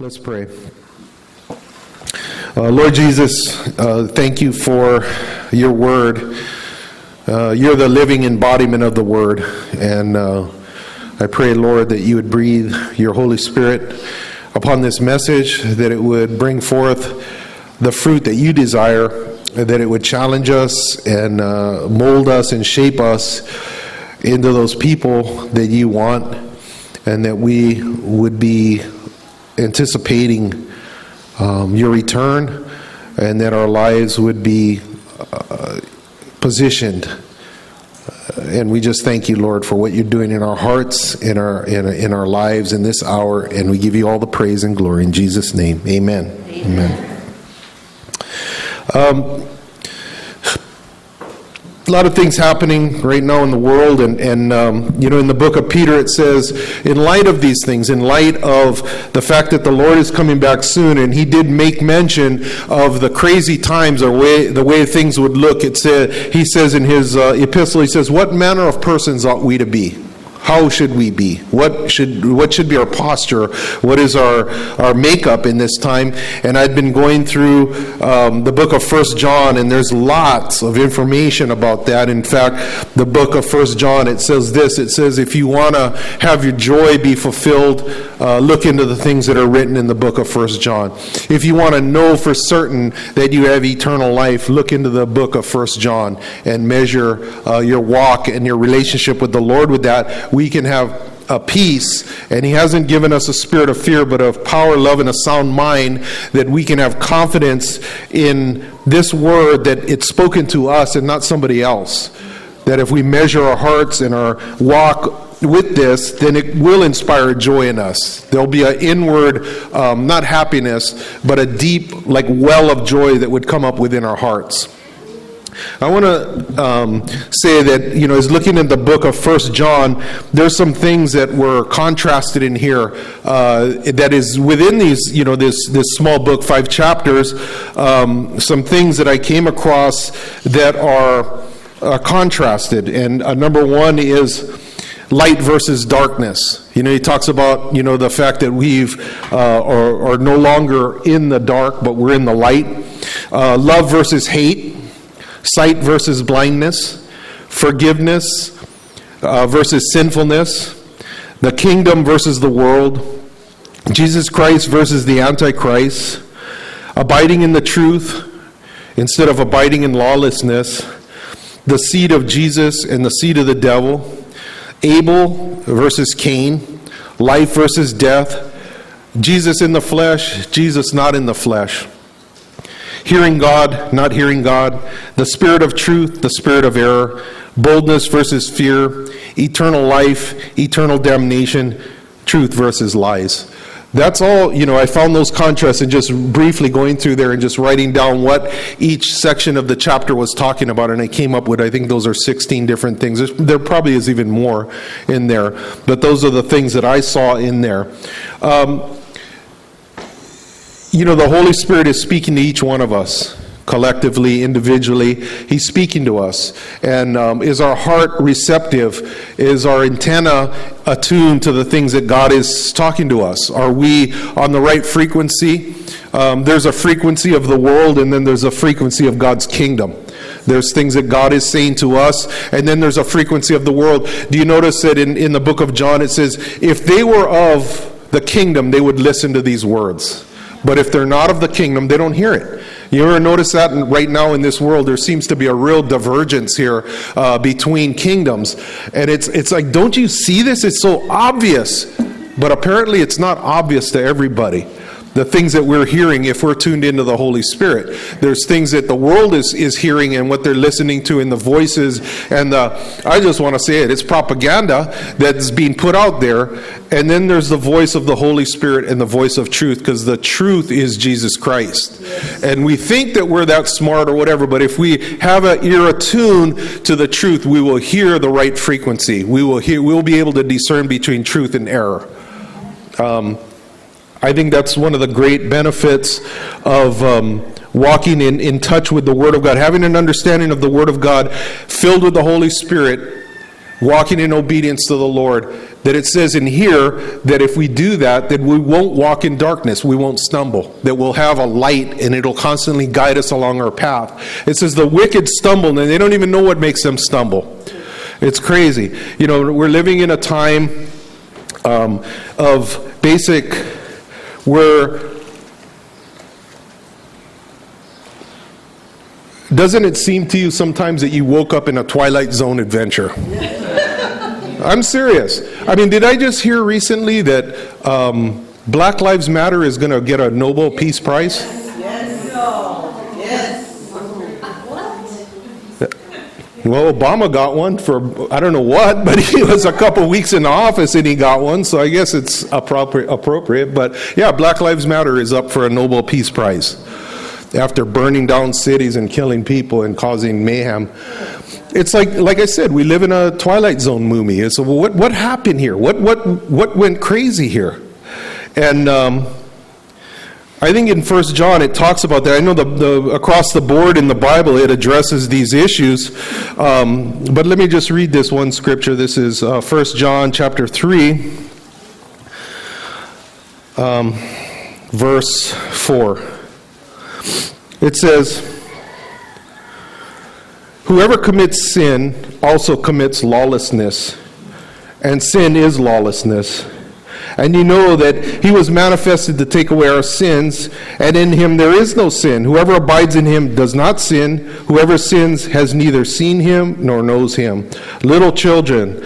Let's pray. Uh, Lord Jesus, uh, thank you for your word. Uh, you're the living embodiment of the word. And uh, I pray, Lord, that you would breathe your Holy Spirit upon this message, that it would bring forth the fruit that you desire, that it would challenge us and uh, mold us and shape us into those people that you want, and that we would be anticipating um, your return and that our lives would be uh, positioned. Uh, and we just thank you, Lord, for what you're doing in our hearts, in our in, in our lives, in this hour, and we give you all the praise and glory in Jesus' name. Amen. Amen. Um, a lot of things happening right now in the world and, and um, you know in the book of peter it says in light of these things in light of the fact that the lord is coming back soon and he did make mention of the crazy times or way, the way things would look. It said he says in his uh, epistle he says what manner of persons ought we to be how should we be? What should what should be our posture? What is our our makeup in this time? And I've been going through um, the book of First John, and there's lots of information about that. In fact, the book of First John it says this. It says if you want to have your joy be fulfilled, uh, look into the things that are written in the book of First John. If you want to know for certain that you have eternal life, look into the book of First John and measure uh, your walk and your relationship with the Lord with that we can have a peace, and He hasn't given us a spirit of fear, but of power, love, and a sound mind, that we can have confidence in this word that it's spoken to us and not somebody else. That if we measure our hearts and our walk with this, then it will inspire joy in us. There'll be an inward, um, not happiness, but a deep, like well of joy that would come up within our hearts. I want to um, say that, you know, as looking at the book of First John, there's some things that were contrasted in here uh, that is within these, you know, this, this small book, five chapters, um, some things that I came across that are uh, contrasted. And uh, number one is light versus darkness. You know, he talks about, you know, the fact that we've, uh, are, are no longer in the dark, but we're in the light. Uh, love versus hate sight versus blindness, forgiveness uh, versus sinfulness, the kingdom versus the world, Jesus Christ versus the Antichrist, abiding in the truth instead of abiding in lawlessness, the seed of Jesus and the seed of the devil, Abel versus Cain, life versus death, Jesus in the flesh, Jesus not in the flesh hearing God, not hearing God, the spirit of truth, the spirit of error, boldness versus fear, eternal life, eternal damnation, truth versus lies. That's all, you know, I found those contrasts and just briefly going through there and just writing down what each section of the chapter was talking about. And I came up with, I think those are 16 different things. There's, there probably is even more in there, but those are the things that I saw in there. Um, you know, the Holy Spirit is speaking to each one of us collectively, individually. He's speaking to us. And um, is our heart receptive? Is our antenna attuned to the things that God is talking to us? Are we on the right frequency? Um, there's a frequency of the world, and then there's a frequency of God's kingdom. There's things that God is saying to us, and then there's a frequency of the world. Do you notice that in, in the book of John it says, if they were of the kingdom, they would listen to these words. But if they're not of the kingdom, they don't hear it. You ever notice that right now in this world, there seems to be a real divergence here uh, between kingdoms. And it's, it's like, don't you see this? It's so obvious. But apparently, it's not obvious to everybody the things that we're hearing if we're tuned into the Holy Spirit. There's things that the world is, is hearing and what they're listening to in the voices and the, I just want to say it, it's propaganda that's being put out there. And then there's the voice of the Holy Spirit and the voice of truth because the truth is Jesus Christ. And we think that we're that smart or whatever, but if we have an ear attuned to the truth, we will hear the right frequency. We will hear, we'll be able to discern between truth and error. Um, I think that's one of the great benefits of um, walking in, in touch with the Word of God, having an understanding of the Word of God filled with the Holy Spirit walking in obedience to the Lord, that it says in here that if we do that, that we won't walk in darkness, we won't stumble, that we'll have a light and it'll constantly guide us along our path. It says the wicked stumble and they don't even know what makes them stumble. It's crazy. You know, we're living in a time um, of basic where doesn't it seem to you sometimes that you woke up in a twilight zone adventure? I'm serious. I mean did i just hear recently that um, black lives matter is going to get a nobel peace prize Well, Obama got one for I don't know what, but he was a couple weeks in the office and he got one, so I guess it's appropriate. Appropriate, but yeah, Black Lives Matter is up for a Nobel Peace Prize after burning down cities and killing people and causing mayhem. It's like, like I said, we live in a Twilight Zone movie. It's well, what what happened here? What what what went crazy here? And um, I think in First John it talks about that. I know the, the, across the board in the Bible it addresses these issues, um, but let me just read this one scripture. This is uh, First John chapter three, um, verse four. It says, "Whoever commits sin also commits lawlessness, and sin is lawlessness." And you know that he was manifested to take away our sins, and in him there is no sin. Whoever abides in him does not sin. Whoever sins has neither seen him nor knows him. Little children,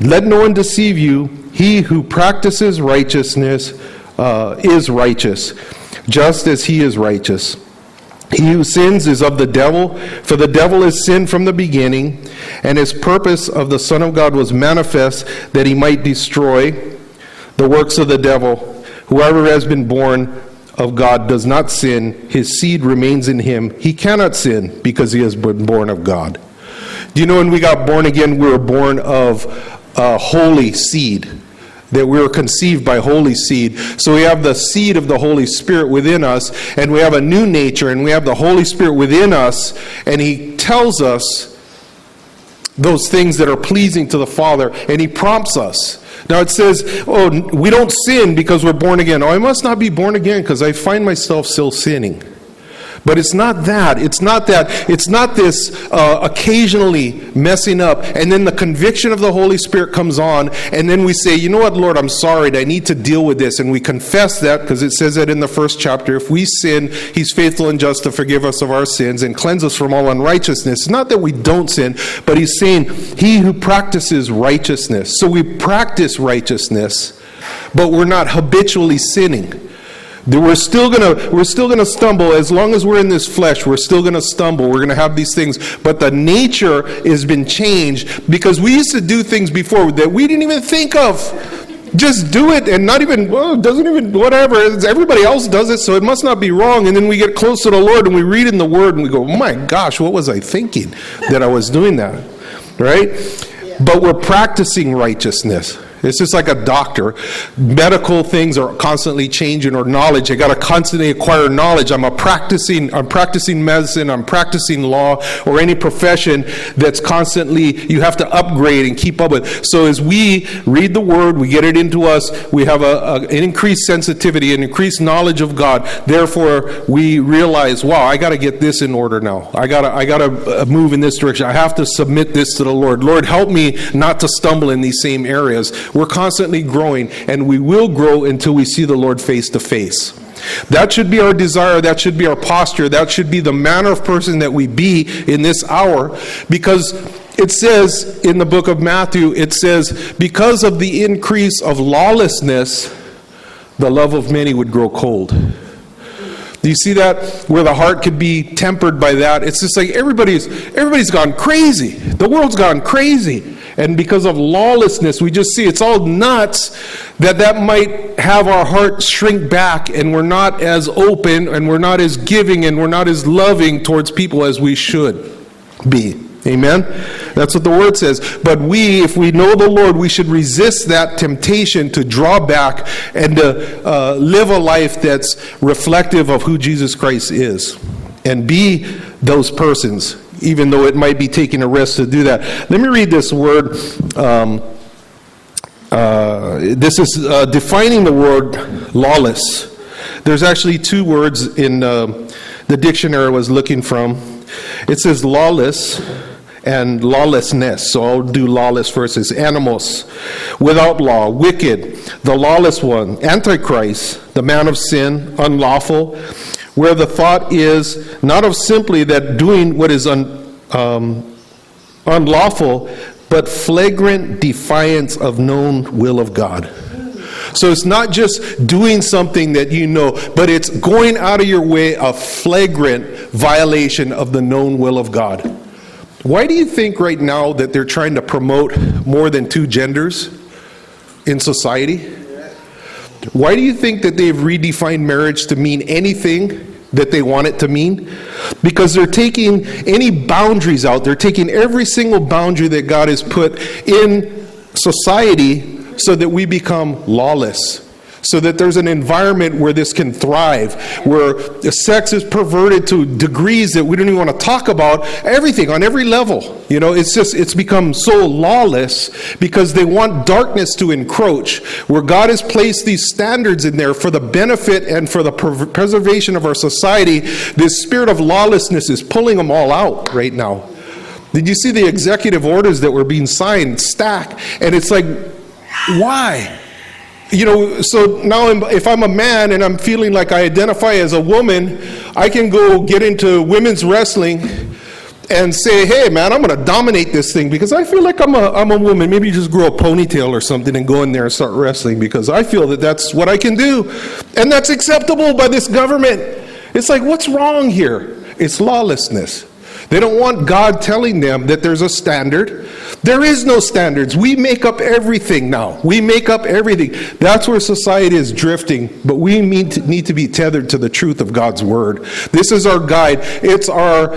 let no one deceive you. He who practices righteousness uh, is righteous, just as he is righteous. He who sins is of the devil, for the devil is sin from the beginning, and his purpose of the Son of God was manifest that he might destroy the works of the devil. Whoever has been born of God does not sin, his seed remains in him. He cannot sin because he has been born of God. Do you know when we got born again, we were born of a holy seed? That we were conceived by holy seed. So we have the seed of the Holy Spirit within us, and we have a new nature, and we have the Holy Spirit within us, and He tells us those things that are pleasing to the Father, and He prompts us. Now it says, oh, we don't sin because we're born again. Oh, I must not be born again because I find myself still sinning. But it's not that. It's not that. It's not this uh, occasionally messing up and then the conviction of the Holy Spirit comes on and then we say, you know what, Lord, I'm sorry. I need to deal with this. And we confess that because it says that in the first chapter. If we sin, He's faithful and just to forgive us of our sins and cleanse us from all unrighteousness. It's not that we don't sin, but He's saying, He who practices righteousness. So we practice righteousness, but we're not habitually sinning. We're still gonna we're still gonna stumble as long as we're in this flesh. We're still gonna stumble. We're gonna have these things, but the nature has been changed because we used to do things before that we didn't even think of. Just do it and not even well, doesn't even whatever. Everybody else does it, so it must not be wrong. And then we get close to the Lord and we read in the Word and we go, oh "My gosh, what was I thinking that I was doing that?" Right? But we're practicing righteousness. It's just like a doctor. Medical things are constantly changing or knowledge. I got to constantly acquire knowledge. I'm a practicing I'm practicing medicine, I'm practicing law or any profession that's constantly you have to upgrade and keep up with. So as we read the word, we get it into us, we have a, a, an increased sensitivity, an increased knowledge of God. Therefore, we realize, wow, I got to get this in order now. I got to I got to uh, move in this direction. I have to submit this to the Lord. Lord, help me not to stumble in these same areas. We're constantly growing, and we will grow until we see the Lord face to face. That should be our desire. That should be our posture. That should be the manner of person that we be in this hour because it says in the book of Matthew, it says, because of the increase of lawlessness, the love of many would grow cold. Do you see that where the heart could be tempered by that? It's just like everybody's everybody's gone crazy. The world's gone crazy and because of lawlessness, we just see it's all nuts that that might have our heart shrink back and we're not as open and we're not as giving and we're not as loving towards people as we should be. Amen? That's what the word says. But we, if we know the Lord, we should resist that temptation to draw back and to uh, live a life that's reflective of who Jesus Christ is and be those persons even though it might be taking a risk to do that. Let me read this word. Um, uh, this is uh, defining the word lawless. There's actually two words in uh, the dictionary I was looking from. It says lawless and lawlessness. So I'll do lawless versus anomos, without law, wicked, the lawless one, antichrist, the man of sin, unlawful, where the thought is not of simply that doing what is un, um, unlawful, but flagrant defiance of known will of God. So it's not just doing something that you know, but it's going out of your way a flagrant violation of the known will of God. Why do you think right now that they're trying to promote more than two genders in society? Why do you think that they've redefined marriage to mean anything that they want it to mean? Because they're taking any boundaries out, they're taking every single boundary that God has put in society so that we become lawless. So that there's an environment where this can thrive, where sex is perverted to degrees that we don't even want to talk about. Everything on every level, you know, it's just it's become so lawless because they want darkness to encroach. Where God has placed these standards in there for the benefit and for the preservation of our society, this spirit of lawlessness is pulling them all out right now. Did you see the executive orders that were being signed stack? And it's like why? You know, so now if I'm a man and I'm feeling like I identify as a woman, I can go get into women's wrestling and say, hey, man, I'm going to dominate this thing because I feel like I'm a, I'm a woman. Maybe you just grow a ponytail or something and go in there and start wrestling because I feel that that's what I can do. And that's acceptable by this government. It's like, what's wrong here? It's lawlessness. They don't want God telling them that there's a standard. There is no standards. We make up everything now. We make up everything. That's where society is drifting, but we need to, need to be tethered to the truth of God's word. This is our guide, it's our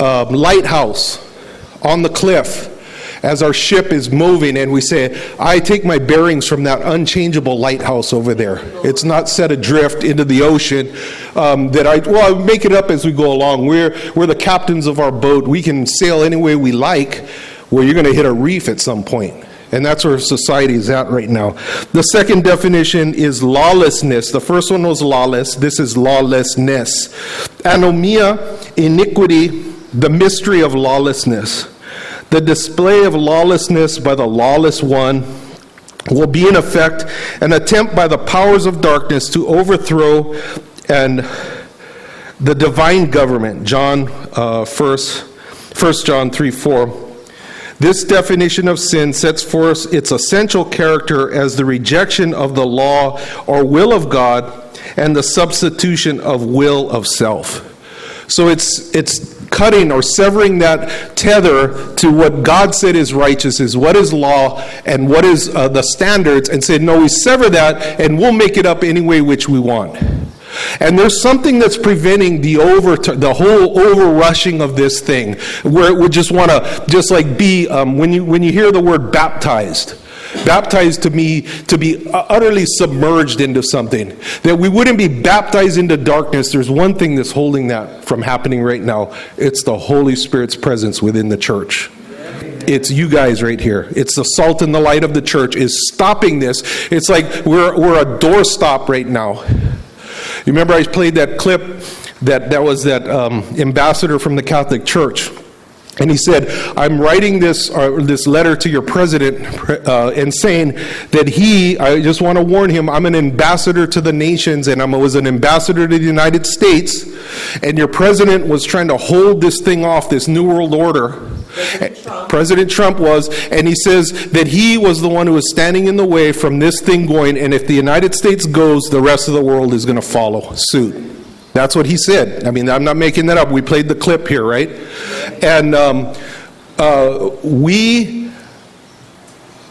um, lighthouse on the cliff as our ship is moving and we say, I take my bearings from that unchangeable lighthouse over there. It's not set adrift into the ocean. Um, that I, well, I make it up as we go along. We're, we're the captains of our boat. We can sail any way we like, where you're going to hit a reef at some point. And that's where society is at right now. The second definition is lawlessness. The first one was lawless. This is lawlessness. Anomia, iniquity, the mystery of lawlessness. The display of lawlessness by the lawless one will be, in effect, an attempt by the powers of darkness to overthrow and the divine government. John uh, 1, 1 John 3 4. This definition of sin sets forth its essential character as the rejection of the law or will of God and the substitution of will of self. So it's it's cutting or severing that tether to what God said is righteous, is what is law, and what is uh, the standards, and said, no, we sever that, and we'll make it up any way which we want. And there's something that's preventing the over the whole overrushing of this thing, where it would just want to just like be um, when you when you hear the word baptized. Baptized to me to be utterly submerged into something. That we wouldn't be baptized into darkness. There's one thing that's holding that from happening right now it's the Holy Spirit's presence within the church. It's you guys right here. It's the salt and the light of the church is stopping this. It's like we're, we're a doorstop right now. You remember I played that clip that, that was that um, ambassador from the Catholic Church and he said, I'm writing this, uh, this letter to your president uh, and saying that he, I just want to warn him, I'm an ambassador to the nations and I was an ambassador to the United States. And your president was trying to hold this thing off, this New World Order. President Trump. President Trump was, and he says that he was the one who was standing in the way from this thing going. And if the United States goes, the rest of the world is going to follow suit. That's what he said. I mean, I'm not making that up. We played the clip here, right? And um, uh, we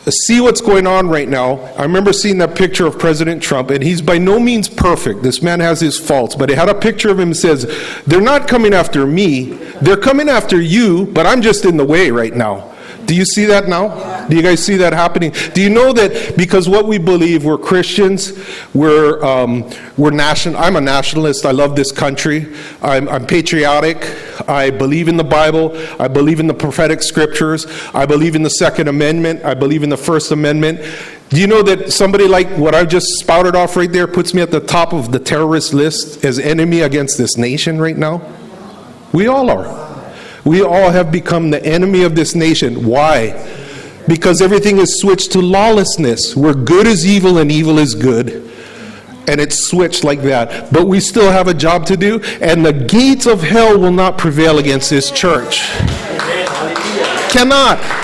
see what's going on right now. I remember seeing that picture of President Trump, and he's by no means perfect. This man has his faults, but it had a picture of him that says, They're not coming after me, they're coming after you, but I'm just in the way right now. Do you see that now? Do you guys see that happening? Do you know that because what we believe, we're Christians, we're, um, we're national. I'm a nationalist. I love this country. I'm, I'm patriotic. I believe in the Bible. I believe in the prophetic scriptures. I believe in the Second Amendment. I believe in the First Amendment. Do you know that somebody like what I just spouted off right there puts me at the top of the terrorist list as enemy against this nation right now? We all are. We all have become the enemy of this nation. Why? Because everything is switched to lawlessness, where good is evil and evil is good. And it's switched like that. But we still have a job to do, and the gates of hell will not prevail against this church. Cannot.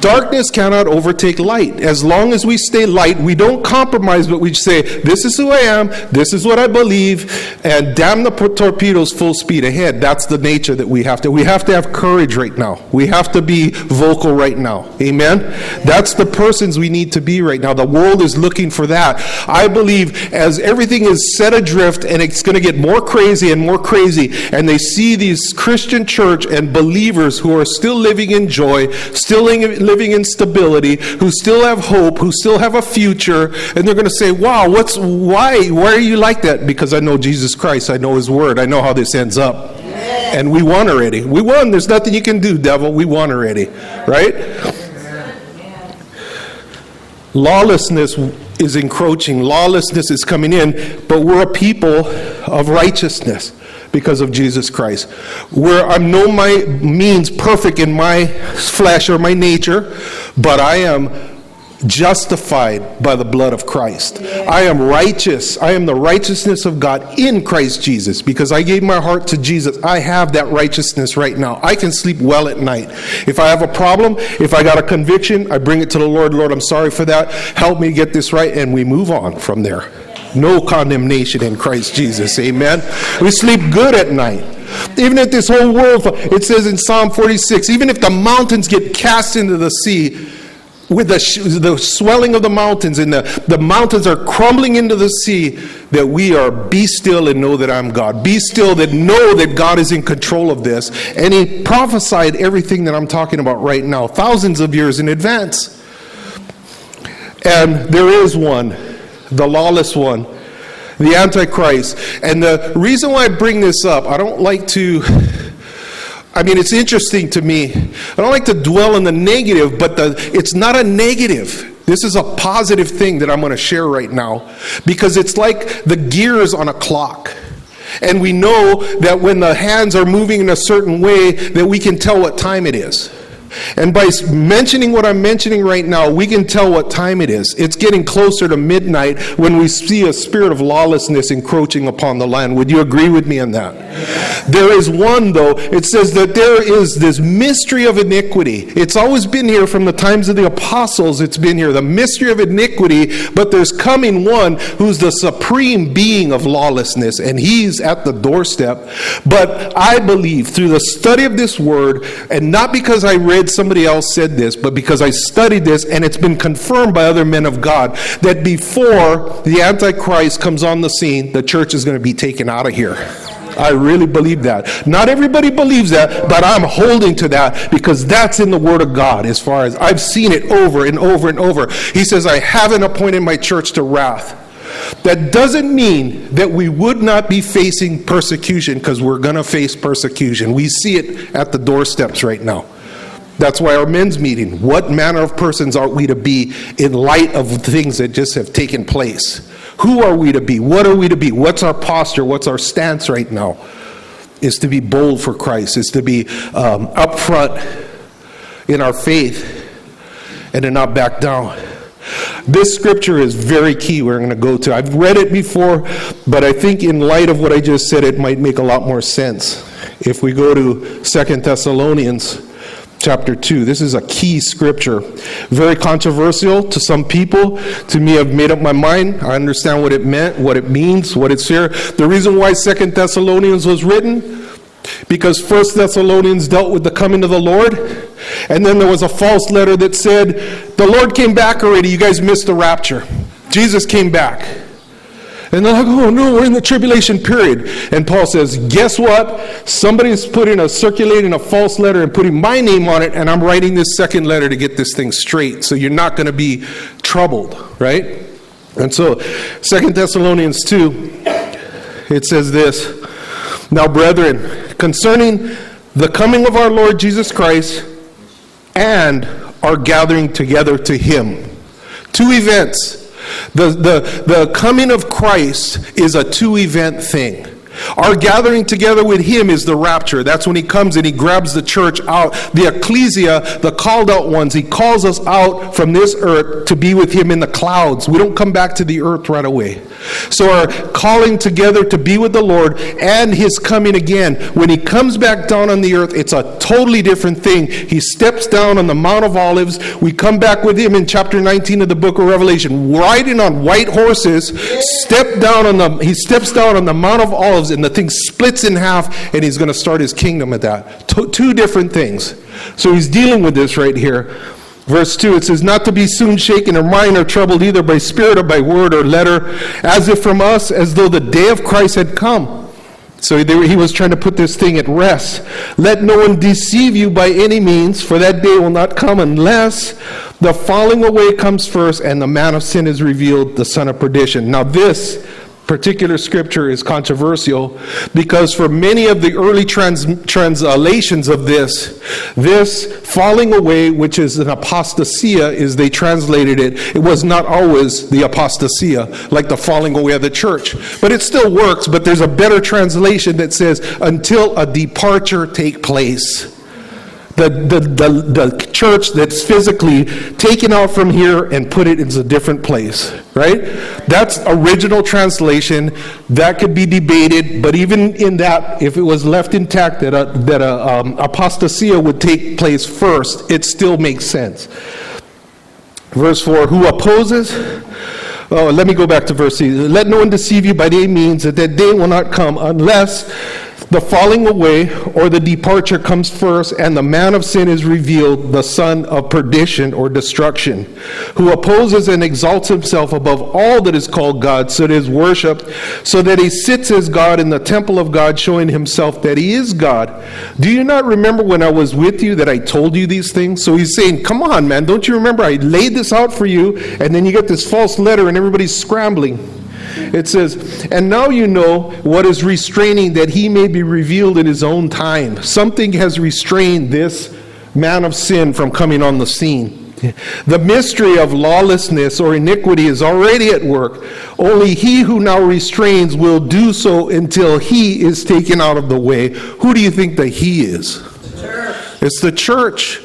Darkness cannot overtake light. As long as we stay light, we don't compromise, but we say, This is who I am, this is what I believe, and damn the torpedoes full speed ahead. That's the nature that we have to. We have to have courage right now. We have to be vocal right now. Amen? That's the persons we need to be right now. The world is looking for that. I believe as everything is set adrift and it's going to get more crazy and more crazy, and they see these Christian church and believers who are still living in joy, still living living in stability, who still have hope, who still have a future, and they're going to say, "Wow, what's why? Why are you like that?" Because I know Jesus Christ, I know His Word, I know how this ends up, and we won already. We won. There's nothing you can do, devil. We won already, right? Lawlessness is encroaching. Lawlessness is coming in, but we're a people of righteousness because of Jesus Christ. Where I'm no my means perfect in my flesh or my nature, but I am justified by the blood of Christ. I am righteous. I am the righteousness of God in Christ Jesus because I gave my heart to Jesus. I have that righteousness right now. I can sleep well at night. If I have a problem, if I got a conviction, I bring it to the Lord. Lord, I'm sorry for that. Help me get this right. And we move on from there. No condemnation in Christ Jesus. Amen. We sleep good at night. Even if this whole world, it says in Psalm 46, even if the mountains get cast into the sea, with the, the swelling of the mountains and the, the mountains are crumbling into the sea, that we are be still and know that I'm God. Be still that know that God is in control of this. And he prophesied everything that I'm talking about right now, thousands of years in advance. And there is one the lawless one, the Antichrist. And the reason why I bring this up, I don't like to. I mean, it's interesting to me. I don't like to dwell on the negative, but the, it's not a negative. This is a positive thing that I'm going to share right now because it's like the gears on a clock. And we know that when the hands are moving in a certain way that we can tell what time it is. And by mentioning what I'm mentioning right now, we can tell what time it is. It's getting closer to midnight when we see a spirit of lawlessness encroaching upon the land. Would you agree with me on that? There is one, though. It says that there is this mystery of iniquity. It's always been here from the times of the apostles, it's been here. The mystery of iniquity, but there's coming one who's the supreme being of lawlessness, and he's at the doorstep. But I believe through the study of this word, and not because I read somebody else said this, but because I studied this and it's been confirmed by other men of God that before the Antichrist comes on the scene, the church is going to be taken out of here. I really believe that. Not everybody believes that, but I'm holding to that because that's in the Word of God as far as I've seen it over and over and over. He says, I haven't appointed my church to wrath. That doesn't mean that we would not be facing persecution because we're going to face persecution. We see it at the doorsteps right now. That's why our men's meeting. What manner of persons are we to be in light of things that just have taken place? Who are we to be? What are we to be? What's our posture? What's our stance right now? Is to be bold for Christ, is to be um, upfront in our faith and to not back down. This scripture is very key. We're going to go to. I've read it before, but I think in light of what I just said, it might make a lot more sense. If we go to Second Thessalonians chapter 2. This is a key scripture. Very controversial to some people. To me, I've made up my mind. I understand what it meant, what it means, what it's here. The reason why Second Thessalonians was written, because First Thessalonians dealt with the coming of the Lord. And then there was a false letter that said, The Lord came back already. You guys missed the rapture. Jesus came back. And they're like, oh no, we're in the tribulation period. And Paul says, guess what? Somebody's putting a circulating a false letter and putting my name on it, and I'm writing this second letter to get this thing straight. So you're not going to be troubled, right? And so, Second Thessalonians 2, it says this Now, brethren, concerning the coming of our Lord Jesus Christ and our gathering together to him. Two events. The, the, the coming of Christ is a two event thing. Our gathering together with him is the rapture. That's when he comes and he grabs the church out, the ecclesia, the called out ones. He calls us out from this earth to be with him in the clouds. We don't come back to the earth right away. So, our calling together to be with the Lord and his coming again. When he comes back down on the earth, it's a totally different thing. He steps down on the Mount of Olives. We come back with him in chapter 19 of the book of Revelation, riding on white horses, step down on the he steps down on the Mount of Olives and the thing splits in half, and he's going to start his kingdom at that. Two different things. So he's dealing with this right here. Verse 2, it says, Not to be soon shaken or mind or troubled either by spirit or by word or letter, as if from us, as though the day of Christ had come. So he was trying to put this thing at rest. Let no one deceive you by any means, for that day will not come unless the falling away comes first and the man of sin is revealed, the son of perdition. Now, this particular scripture is controversial because for many of the early trans- translations of this, this falling away, which is an apostasia, is they translated it. It was not always the apostasia, like the falling away of the church. But it still works, but there's a better translation that says, until a departure take place the, the, the, the church that's physically taken out from here and put it into a different place, right? That's original translation. That could be debated, but even in that, if it was left intact that a, that a um, apostasia would take place first, it still makes sense. Verse 4 Who opposes? Oh, let me go back to verse 6. Let no one deceive you by any means that that day will not come unless the falling away or the departure comes first, and the man of sin is revealed, the son of perdition or destruction, who opposes and exalts himself above all that is called God, so that is worshipped, so that he sits as God in the temple of God, showing himself that he is God. Do you not remember when I was with you that I told you these things? So he's saying, Come on, man, don't you remember? I laid this out for you, and then you get this false letter, and everybody's scrambling. It says, And now you know what is restraining that he may be revealed in his own time. Something has restrained this man of sin from coming on the scene. The mystery of lawlessness or iniquity is already at work. Only he who now restrains will do so until he is taken out of the way. Who do you think that he is? The It's the church.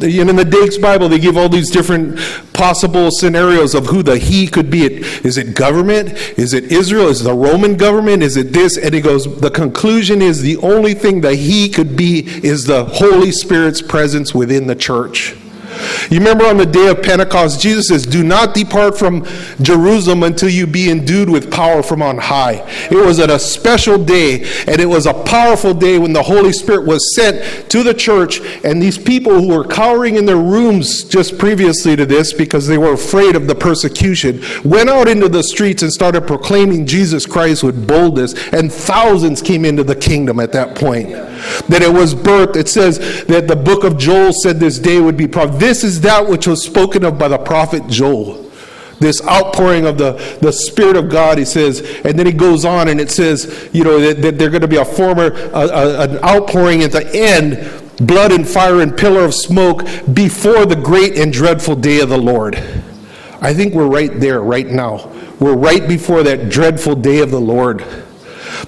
And in the Dake's Bible, they give all these different possible scenarios of who the he could be. Is it government? Is it Israel? Is it the Roman government? Is it this? And he goes, the conclusion is the only thing that he could be is the Holy Spirit's presence within the church. You remember on the day of Pentecost, Jesus says, Do not depart from Jerusalem until you be endued with power from on high. It was at a special day, and it was a powerful day when the Holy Spirit was sent to the church, and these people who were cowering in their rooms just previously to this because they were afraid of the persecution went out into the streets and started proclaiming Jesus Christ with boldness, and thousands came into the kingdom at that point. That it was birthed. It says that the book of Joel said this day would be provided this is that which was spoken of by the prophet Joel. This outpouring of the, the Spirit of God, he says, and then he goes on and it says, you know, that, that they're going to be a former, an outpouring at the end, blood and fire and pillar of smoke before the great and dreadful day of the Lord. I think we're right there right now. We're right before that dreadful day of the Lord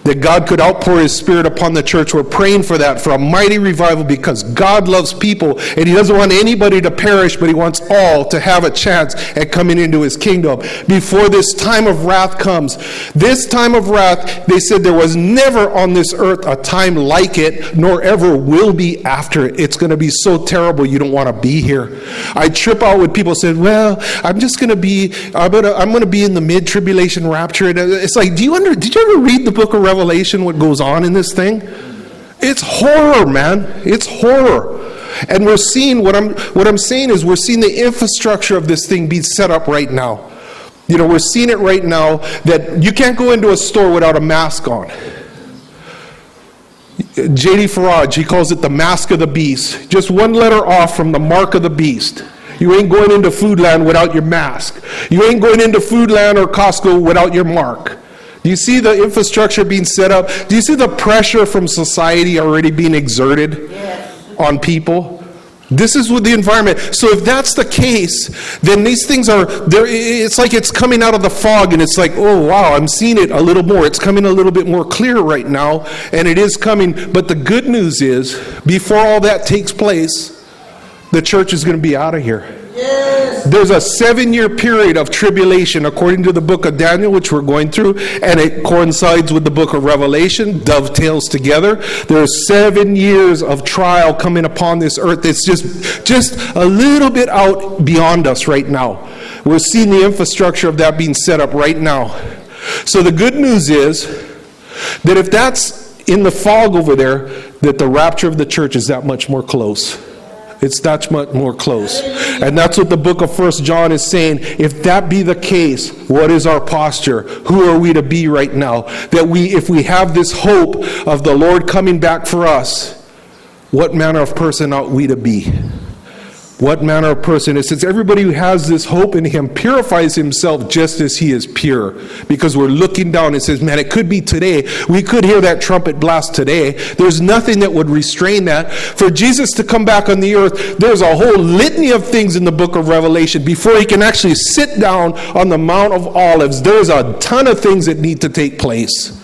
that God could outpour His Spirit upon the church. We're praying for that, for a mighty revival, because God loves people and He doesn't want anybody to perish, but He wants all to have a chance at coming into His kingdom before this time of wrath comes. This time of wrath, they said there was never on this earth a time like it, nor ever will be after it. It's going to be so terrible you don't want to be here. I trip out when people say, "Well, I'm just going to be, I'm going to, be in the mid tribulation rapture." And it's like, do you under, did you ever read the book of Revelation what goes on in this thing? It's horror, man. It's horror. And we're seeing what I'm what I'm saying is we're seeing the infrastructure of this thing be set up right now. You know, we're seeing it right now that you can't go into a store without a mask on. J.D. Farag, he calls it the mask of the beast. Just one letter off from the mark of the beast. You ain't going into Foodland without your mask. You ain't going into Foodland or Costco without your mark. Do you see the infrastructure being set up? Do you see the pressure from society already being exerted yes. on people? This is with the environment. So if that's the case, then these things are there. It's like it's coming out of the fog, and it's like, oh wow, I'm seeing it a little more. It's coming a little bit more clear right now, and it is coming. But the good news is, before all that takes place, the church is going to be out of here. There's a seven year period of tribulation according to the book of Daniel, which we're going through, and it coincides with the book of Revelation, dovetails together. There's seven years of trial coming upon this earth. It's just, just a little bit out beyond us right now. We're seeing the infrastructure of that being set up right now. So the good news is that if that's in the fog over there, that the rapture of the church is that much more close. It's that much more close. And that's what the book of First John is saying. If that be the case, what is our posture? Who are we to be right now? That we, if we have this hope of the Lord coming back for us, what manner of person ought we to be? What manner of person? It says everybody who has this hope in him purifies himself just as he is pure. Because we're looking down and says, man, it could be today. We could hear that trumpet blast today. There's nothing that would restrain that. For Jesus to come back on the earth, there's a whole litany of things in the book of Revelation before he can actually sit down on the Mount of Olives. There's a ton of things that need to take place.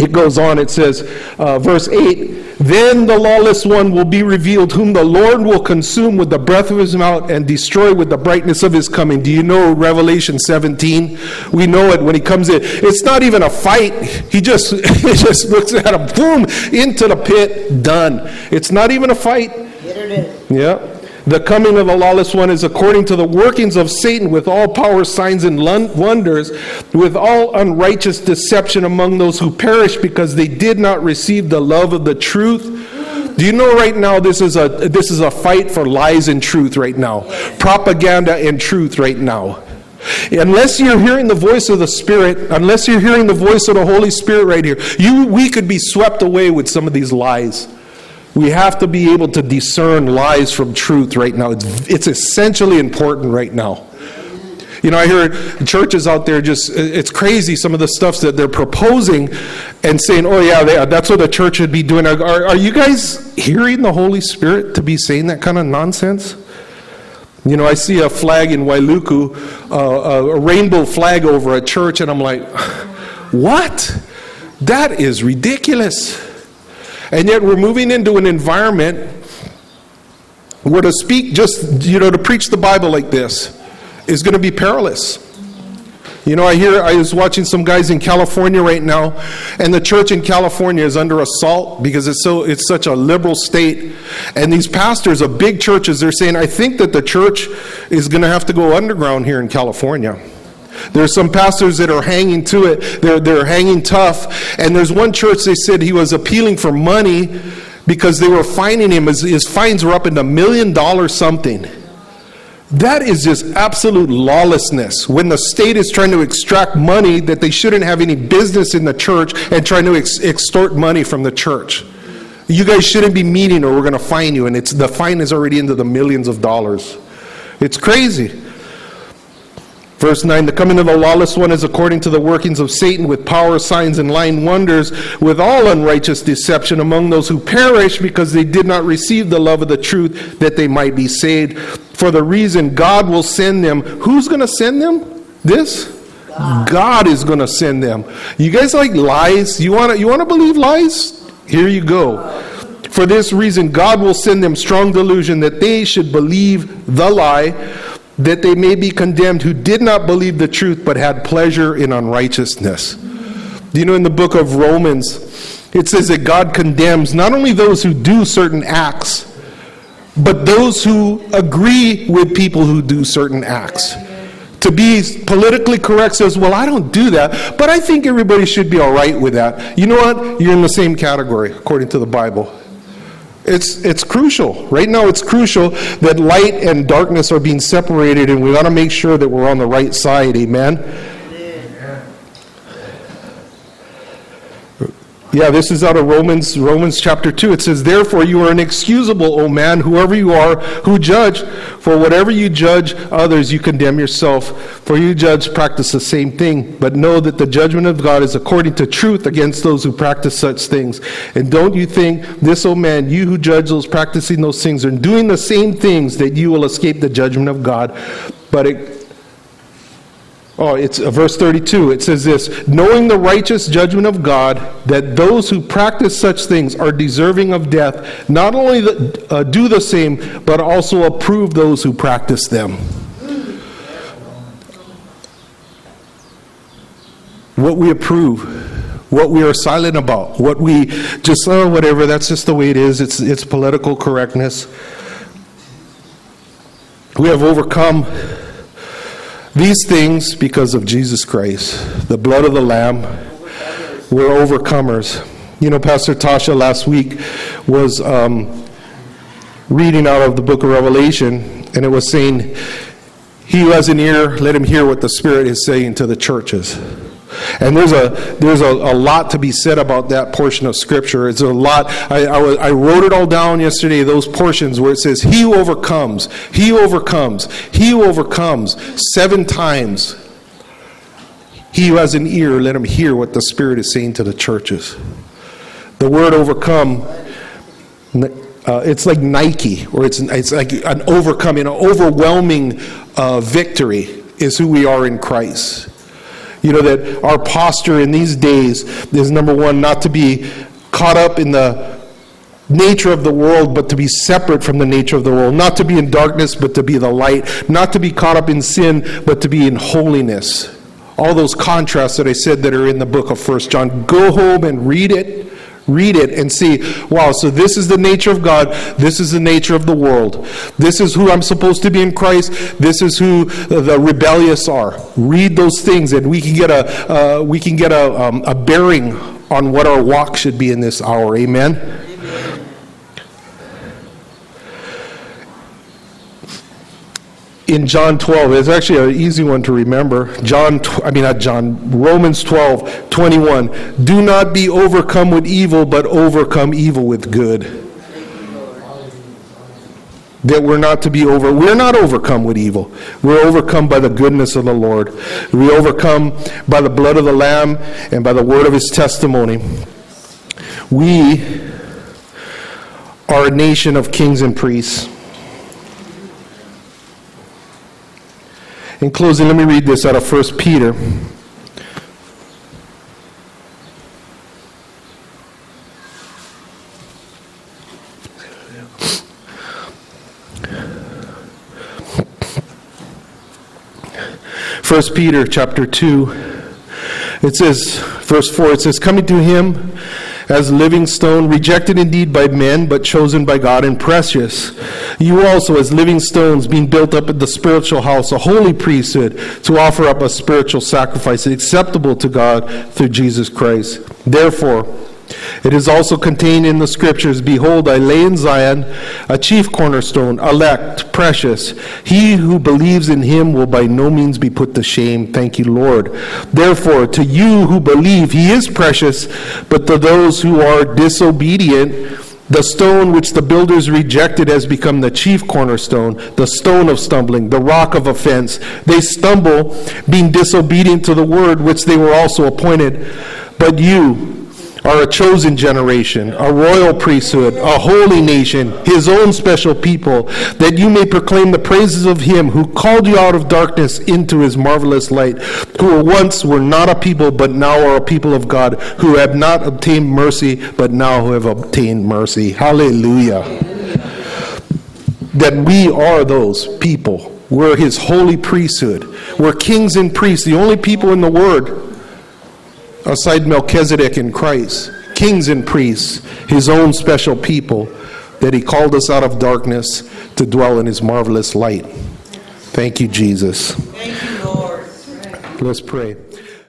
It goes on, it says, uh, verse 8 Then the lawless one will be revealed, whom the Lord will consume with the breath of his mouth and destroy with the brightness of his coming. Do you know Revelation 17? We know it when he comes in. It's not even a fight. He just, he just looks at him, boom, into the pit, done. It's not even a fight. Yeah. The coming of the lawless one is according to the workings of Satan with all power, signs, and wonders, with all unrighteous deception among those who perish because they did not receive the love of the truth. Do you know right now this is a this is a fight for lies and truth right now. Propaganda and truth right now. Unless you're hearing the voice of the Spirit, unless you're hearing the voice of the Holy Spirit right here, you we could be swept away with some of these lies. We have to be able to discern lies from truth right now. It's, it's essentially important right now. You know, I hear churches out there just, it's crazy some of the stuff that they're proposing and saying, oh, yeah, they, that's what the church should be doing. Are, are you guys hearing the Holy Spirit to be saying that kind of nonsense? You know, I see a flag in Wailuku, uh, a rainbow flag over a church, and I'm like, what? That is ridiculous. And yet we're moving into an environment where to speak just, you know, to preach the Bible like this is going to be perilous. You know, I hear, I was watching some guys in California right now, and the church in California is under assault because it's so, it's such a liberal state. And these pastors of big churches, they're saying, I think that the church is going to have to go underground here in California. There's some pastors that are hanging to it. They're, they're hanging tough. And there's one church, they said he was appealing for money because they were fining him. His, his fines were up in a million dollars something. That is just absolute lawlessness. When the state is trying to extract money that they shouldn't have any business in the church and trying to ex- extort money from the church. You guys shouldn't be meeting or we're going to fine you. And it's, the fine is already into the millions of dollars. It's crazy. Verse 9 The coming of the lawless one is according to the workings of Satan with power, signs, and lying wonders, with all unrighteous deception among those who perish because they did not receive the love of the truth that they might be saved. For the reason God will send them. Who's going to send them? This? God, is going to send them. You guys like lies? You want to you want to believe lies? Here you go. For this reason, God will send them strong delusion that they should believe the lie that they may be condemned who did not believe the truth but had pleasure in unrighteousness. You know in the book of Romans, it says that God condemns not only those who do certain acts, but those who agree with people who do certain acts. To be politically correct says, well, I don't do that, but I think everybody should be all right with that. You know what? You're in the same category, according to the Bible. It's, it's crucial. Right now, it's crucial that light and darkness are being separated, and we got to make sure that we're on the right side. Amen. Yeah, this is out of Romans, Romans chapter 2. It says, Therefore you are inexcusable, O man, whoever you are, who judge. For whatever you judge others, you condemn yourself. For you judge, practice the same thing. But know that the judgment of God is according to truth against those who practice such things. And don't you think this, O man, you who judge those practicing those things are doing the same things, that you will escape the judgment of God? But it Oh, it's uh, verse 32. It says this Knowing the righteous judgment of God, that those who practice such things are deserving of death, not only the, uh, do the same, but also approve those who practice them. What we approve, what we are silent about, what we just, oh, whatever, that's just the way it is, it's, it's political correctness. We have overcome these things because of Jesus Christ, the blood of the Lamb. We're overcomers. You know, Pastor Tasha last week was um, reading out of the book of Revelation, and it was saying, He who has an ear, let him hear what the Spirit is saying to the churches. And there's a there's a, a lot to be said about that portion of Scripture. It's a lot. I, I, I wrote it all down yesterday. Those portions where it says, "He who overcomes, he overcomes, he who overcomes," seven times. He who has an ear, let him hear what the Spirit is saying to the churches. The word "overcome." Uh, it's like Nike, or it's, it's like an overcoming, an overwhelming uh, victory is who we are in Christ. You know, that our posture in these days is number one, not to be caught up in the nature of the world, but to be separate from the nature of the world. Not to be in darkness, but to be the light. Not to be caught up in sin, but to be in holiness. All those contrasts that I said that are in the book of First John. Go home and read it Read it and see, wow, so this is the nature of God. This is the nature of the world. This is who I'm supposed to be in Christ. This is who the rebellious are. Read those things and we can get a, uh, we can get a, um, a bearing on what our walk should be in this hour. Amen. In John 12, it's actually an easy one to remember. John, I mean, not John, Romans 12, 21. Do not be overcome with evil, but overcome evil with good. That we're not to be over, we're not overcome with evil. We're overcome by the goodness of the Lord. We overcome by the blood of the Lamb and by the word of his testimony. We are a nation of kings and priests. In closing, let me read this out of 1 Peter. First Peter chapter 2 it says verse 4 it says coming to him as living stone, rejected indeed by men, but chosen by God and precious. You also, as living stones, being built up in the spiritual house, a holy priesthood, to offer up a spiritual sacrifice acceptable to God through Jesus Christ. Therefore, it is also contained in the scriptures Behold, I lay in Zion a chief cornerstone, elect, precious. He who believes in him will by no means be put to shame. Thank you, Lord. Therefore, to you who believe, he is precious, but to those who are disobedient, the stone which the builders rejected has become the chief cornerstone, the stone of stumbling, the rock of offense. They stumble, being disobedient to the word which they were also appointed. But you, are a chosen generation, a royal priesthood, a holy nation, his own special people, that you may proclaim the praises of him who called you out of darkness into his marvelous light, who once were not a people, but now are a people of God, who have not obtained mercy, but now have obtained mercy. Hallelujah. That we are those people. We're his holy priesthood. We're kings and priests, the only people in the word aside Melchizedek in Christ, kings and priests, his own special people, that he called us out of darkness to dwell in his marvelous light. Thank you, Jesus. Thank you, Lord. Let's pray.